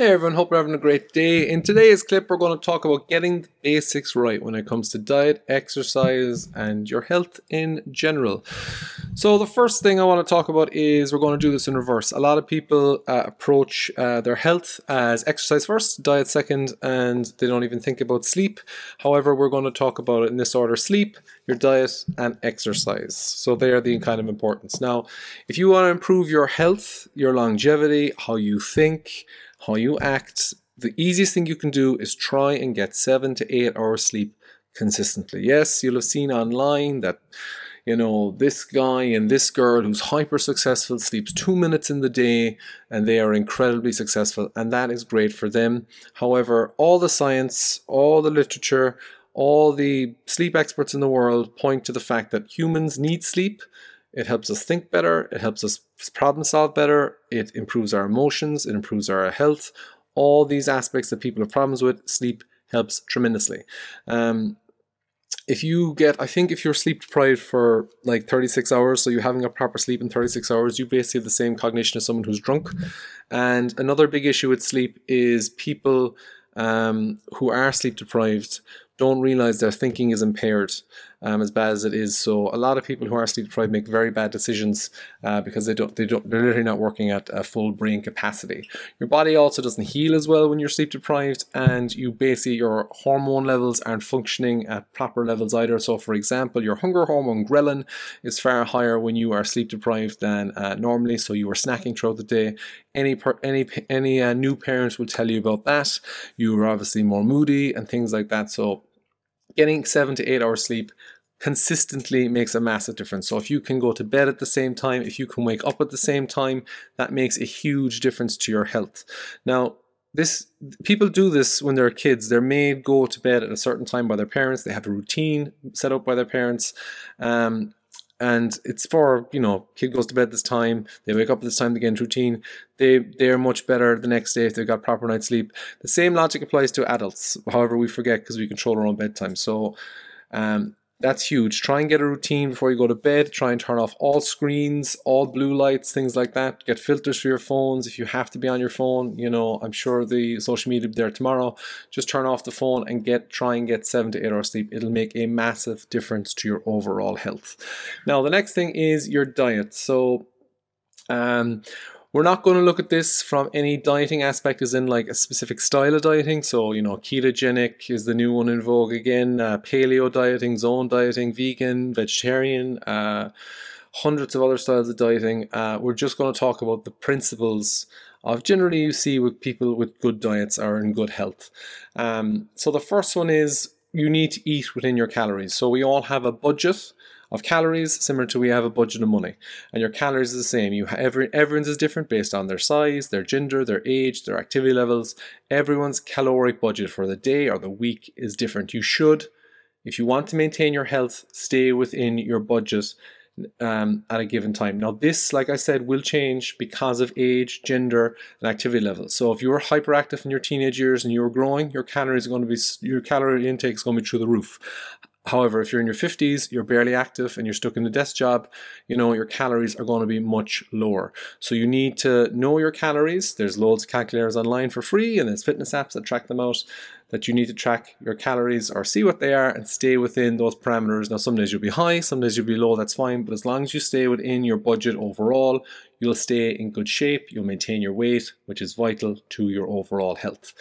Hey everyone, hope you're having a great day. In today's clip, we're going to talk about getting the basics right when it comes to diet, exercise, and your health in general. So, the first thing I want to talk about is we're going to do this in reverse. A lot of people uh, approach uh, their health as exercise first, diet second, and they don't even think about sleep. However, we're going to talk about it in this order sleep, your diet, and exercise. So, they are the kind of importance. Now, if you want to improve your health, your longevity, how you think, how you act, the easiest thing you can do is try and get seven to eight hours sleep consistently. Yes, you'll have seen online that you know, this guy and this girl who's hyper successful sleeps two minutes in the day and they are incredibly successful, and that is great for them. However, all the science, all the literature, all the sleep experts in the world point to the fact that humans need sleep it helps us think better, it helps us problem solve better, it improves our emotions, it improves our health. All these aspects that people have problems with, sleep helps tremendously. Um, if you get, I think if you're sleep deprived for like 36 hours, so you're having a proper sleep in 36 hours, you basically have the same cognition as someone who's drunk. And another big issue with sleep is people um, who are sleep deprived don't realize their thinking is impaired um, as bad as it is. So a lot of people who are sleep deprived make very bad decisions uh, because they don't they don't they're literally not working at a full brain capacity. Your body also doesn't heal as well when you're sleep deprived, and you basically your hormone levels aren't functioning at proper levels either. So for example, your hunger hormone ghrelin is far higher when you are sleep deprived than uh, normally. So you are snacking throughout the day. Any per, any any uh, new parents will tell you about that. You are obviously more moody and things like that. So getting seven to eight hours sleep consistently makes a massive difference. So if you can go to bed at the same time, if you can wake up at the same time, that makes a huge difference to your health. Now, this people do this when they're kids. They're made go to bed at a certain time by their parents. They have a routine set up by their parents. Um, and it's for you know kid goes to bed this time they wake up at this time again routine they they're much better the next day if they've got proper night's sleep. The same logic applies to adults however we forget because we control our own bedtime. So um, that's huge. Try and get a routine before you go to bed. Try and turn off all screens, all blue lights, things like that. Get filters for your phones. If you have to be on your phone, you know, I'm sure the social media will be there tomorrow. Just turn off the phone and get try and get seven to eight hours sleep. It'll make a massive difference to your overall health. Now, the next thing is your diet. So, um, we're not going to look at this from any dieting aspect, as in like a specific style of dieting. So, you know, ketogenic is the new one in vogue again, uh, paleo dieting, zone dieting, vegan, vegetarian, uh, hundreds of other styles of dieting. Uh, we're just going to talk about the principles of generally you see with people with good diets are in good health. Um, so, the first one is you need to eat within your calories. So, we all have a budget of calories, similar to we have a budget of money. And your calories is the same. You every everyone's is different based on their size, their gender, their age, their activity levels. Everyone's caloric budget for the day or the week is different. You should, if you want to maintain your health, stay within your budget um, at a given time. Now, this, like I said, will change because of age, gender, and activity level. So, if you're hyperactive in your teenage years and you're growing, your calories are going to be your calorie intake is going to be through the roof. However, if you're in your 50s, you're barely active and you're stuck in the desk job, you know, your calories are going to be much lower. So you need to know your calories. There's loads of calculators online for free and there's fitness apps that track them out that you need to track your calories or see what they are and stay within those parameters. Now, some days you'll be high, some days you'll be low, that's fine. But as long as you stay within your budget overall, you'll stay in good shape, you'll maintain your weight, which is vital to your overall health.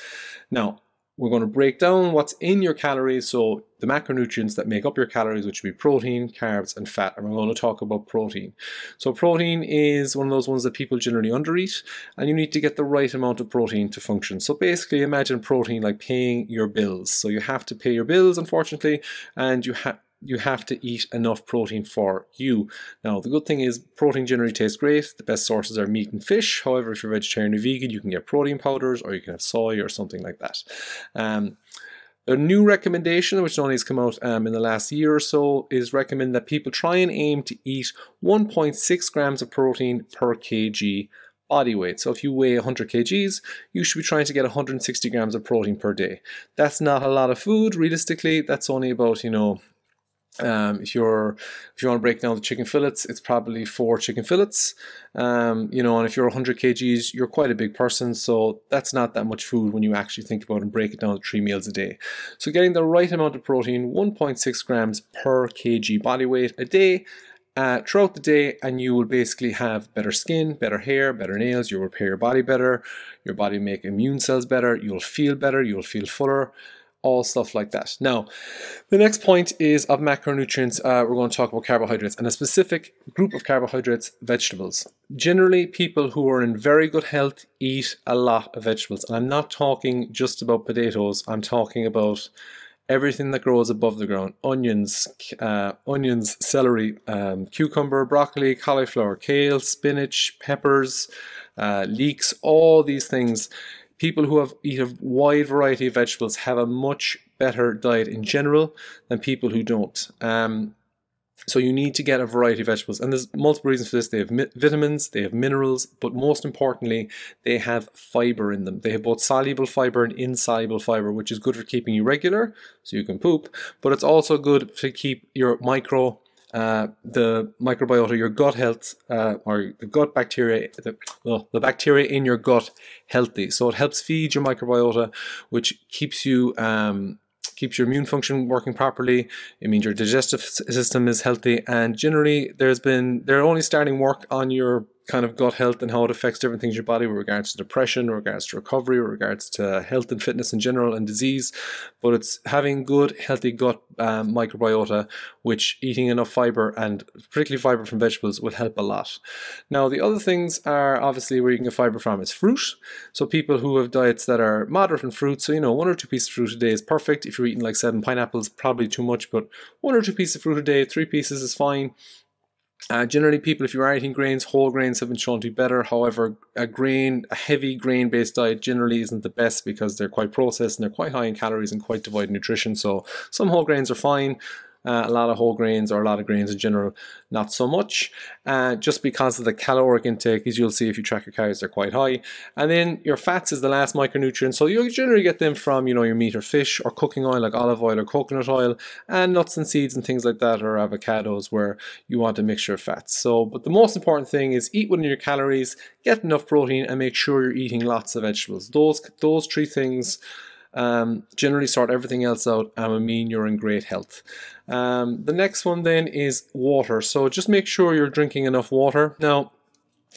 Now, we're going to break down what's in your calories, so the macronutrients that make up your calories, which would be protein, carbs, and fat. And we're going to talk about protein. So, protein is one of those ones that people generally undereat, and you need to get the right amount of protein to function. So, basically, imagine protein like paying your bills. So, you have to pay your bills, unfortunately, and you have you have to eat enough protein for you. Now, the good thing is protein generally tastes great. The best sources are meat and fish. However, if you're vegetarian or vegan, you can get protein powders or you can have soy or something like that. Um, a new recommendation, which only has come out um, in the last year or so, is recommend that people try and aim to eat 1.6 grams of protein per kg body weight. So if you weigh 100 kgs, you should be trying to get 160 grams of protein per day. That's not a lot of food, realistically. That's only about, you know, Um, if you're if you want to break down the chicken fillets, it's probably four chicken fillets. Um, you know, and if you're 100 kgs, you're quite a big person, so that's not that much food when you actually think about it and break it down to three meals a day. So getting the right amount of protein, 1.6 grams per kg body weight a day. Uh, throughout the day, and you will basically have better skin, better hair, better nails. You'll repair your body better. Your body make immune cells better. You'll feel better. You'll feel fuller all stuff like that. Now, the next point is of macronutrients. Uh, we're going to talk about carbohydrates and a specific group of carbohydrates, vegetables. Generally, people who are in very good health eat a lot of vegetables. And I'm not talking just about potatoes, I'm talking about everything that grows above the ground onions, uh, onions, celery, um, cucumber, broccoli, cauliflower, kale, spinach, peppers, uh, leeks, all these things people who have eat a wide variety of vegetables have a much better diet in general than people who don't. Um, so you need to get a variety of vegetables, and there's multiple reasons for this. They have mi- vitamins, they have minerals, but most importantly, they have fiber in them. They have both soluble fiber and insoluble fiber, which is good for keeping you regular, so you can poop. But it's also good to keep your micro uh, the microbiota, your gut health, uh, or the gut bacteria, the, well, the bacteria in your gut healthy. So it helps feed your microbiota, which keeps you um, keeps your immune function working properly. It means your digestive system is healthy, and generally, there's been they're only starting work on your kind of gut health and how it affects different things in your body with regards to depression, with regards to recovery, with regards to health and fitness in general and disease. But it's having good, healthy gut um, microbiota, which eating enough fiber and particularly fiber from vegetables will help a lot. Now, the other things are obviously where you can get fiber from is fruit. So people who have diets that are moderate in fruit, so you know, one or two pieces of fruit a day is perfect. If you're eating like seven pineapples, probably too much, but one or two pieces of fruit a day, three pieces is fine. Uh, generally, people, if you are eating grains, whole grains have been shown to be better. However, a grain, a heavy grain based diet generally isn't the best because they're quite processed and they're quite high in calories and quite devoid of nutrition. So, some whole grains are fine uh, a lot of whole grains or a lot of grains in general, not so much. Uh, just because of the caloric intake, as you'll see if you track your calories, they're quite high. And then your fats is the last micronutrient, so you generally get them from you know your meat or fish or cooking oil like olive oil or coconut oil, and nuts and seeds and things like that, or avocados where you want a mixture of fats. So, but the most important thing is eat within your calories, get enough protein, and make sure you're eating lots of vegetables. Those those three things um, generally sort everything else out and will mean you're in great health. Um, the next one then is water. So just make sure you're drinking enough water. Now,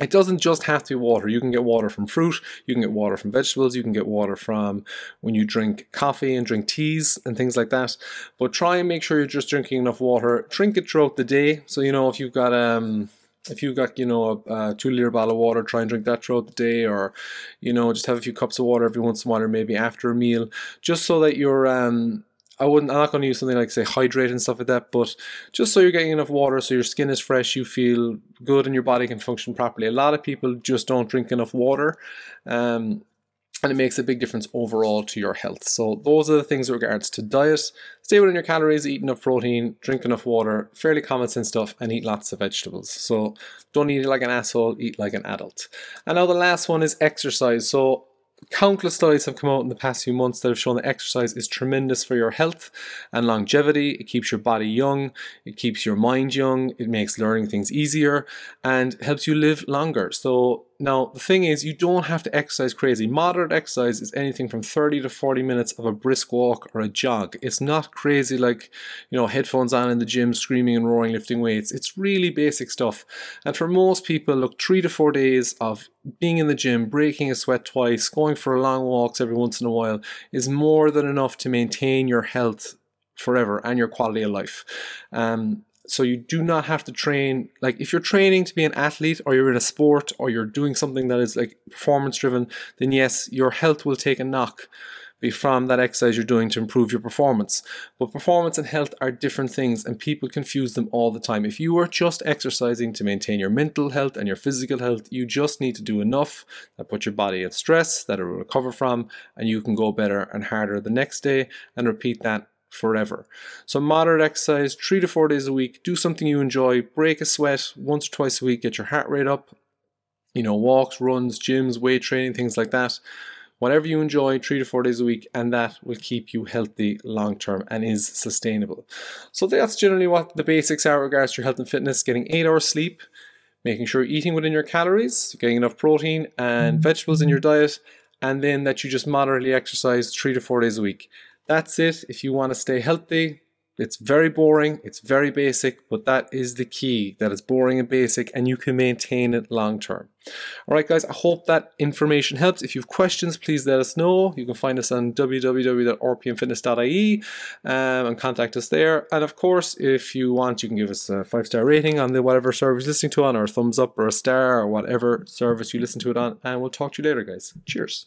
it doesn't just have to be water. You can get water from fruit, you can get water from vegetables, you can get water from when you drink coffee and drink teas and things like that. But try and make sure you're just drinking enough water. Drink it throughout the day. So, you know, if you've got um, if you've got you know a, a, two liter bottle of water try and drink that throughout the day or you know just have a few cups of water every once in a while or maybe after a meal just so that you're um I wouldn't. I'm not going to use something like say hydrate and stuff like that, but just so you're getting enough water, so your skin is fresh, you feel good, and your body can function properly. A lot of people just don't drink enough water, um, and it makes a big difference overall to your health. So those are the things with regards to diet. Stay within your calories, eat enough protein, drink enough water, fairly common sense stuff, and eat lots of vegetables. So don't eat like an asshole, eat like an adult. And now the last one is exercise. So countless studies have come out in the past few months that have shown that exercise is tremendous for your health and longevity. It keeps your body young, it keeps your mind young, it makes learning things easier, and helps you live longer. So now, the thing is, you don't have to exercise crazy. Moderate exercise is anything from 30 to 40 minutes of a brisk walk or a jog. It's not crazy like, you know, headphones on in the gym, screaming and roaring, lifting weights. It's really basic stuff. And for most people, look, three to four days of being in the gym, breaking a sweat twice, going for long walks every once in a while is more than enough to maintain your health forever and your quality of life. Um, so you do not have to train like if you're training to be an athlete or you're in a sport or you're doing something that is like performance driven then yes your health will take a knock from that exercise you're doing to improve your performance. But performance and health are different things and people confuse them all the time. If you are just exercising to maintain your mental health and your physical health you just need to do enough that put your body at stress that it will recover from and you can go better and harder the next day and repeat that forever. So, moderate exercise, three to four days a week. Do something you enjoy. Break a sweat once or twice a week. Get your heart rate up. You know, walks, runs, gyms, weight training, things like that. whatever you enjoy, three to four days a week, and that will keep you healthy long term and is sustainable. So that's generally what the basics are regards to your health and fitness getting eight hours sleep, making sure you're eating within your calories, getting enough protein and mm-hmm. vegetables in your diet, and then that you just moderately exercise three to four days a week. That's it. If you want to stay healthy, it's very boring, it's very basic, but that is the key that it's boring and basic and you can maintain it long term. All right, guys, I hope that information helps. If you have questions, please let us know. You can find us on www.rpmfitness.ie um, and contact us there. And of course, if you want, you can give us a five star rating on the whatever service you're listening to on, or a thumbs up or a star or whatever service you listen to it on. And we'll talk to you later, guys. Cheers.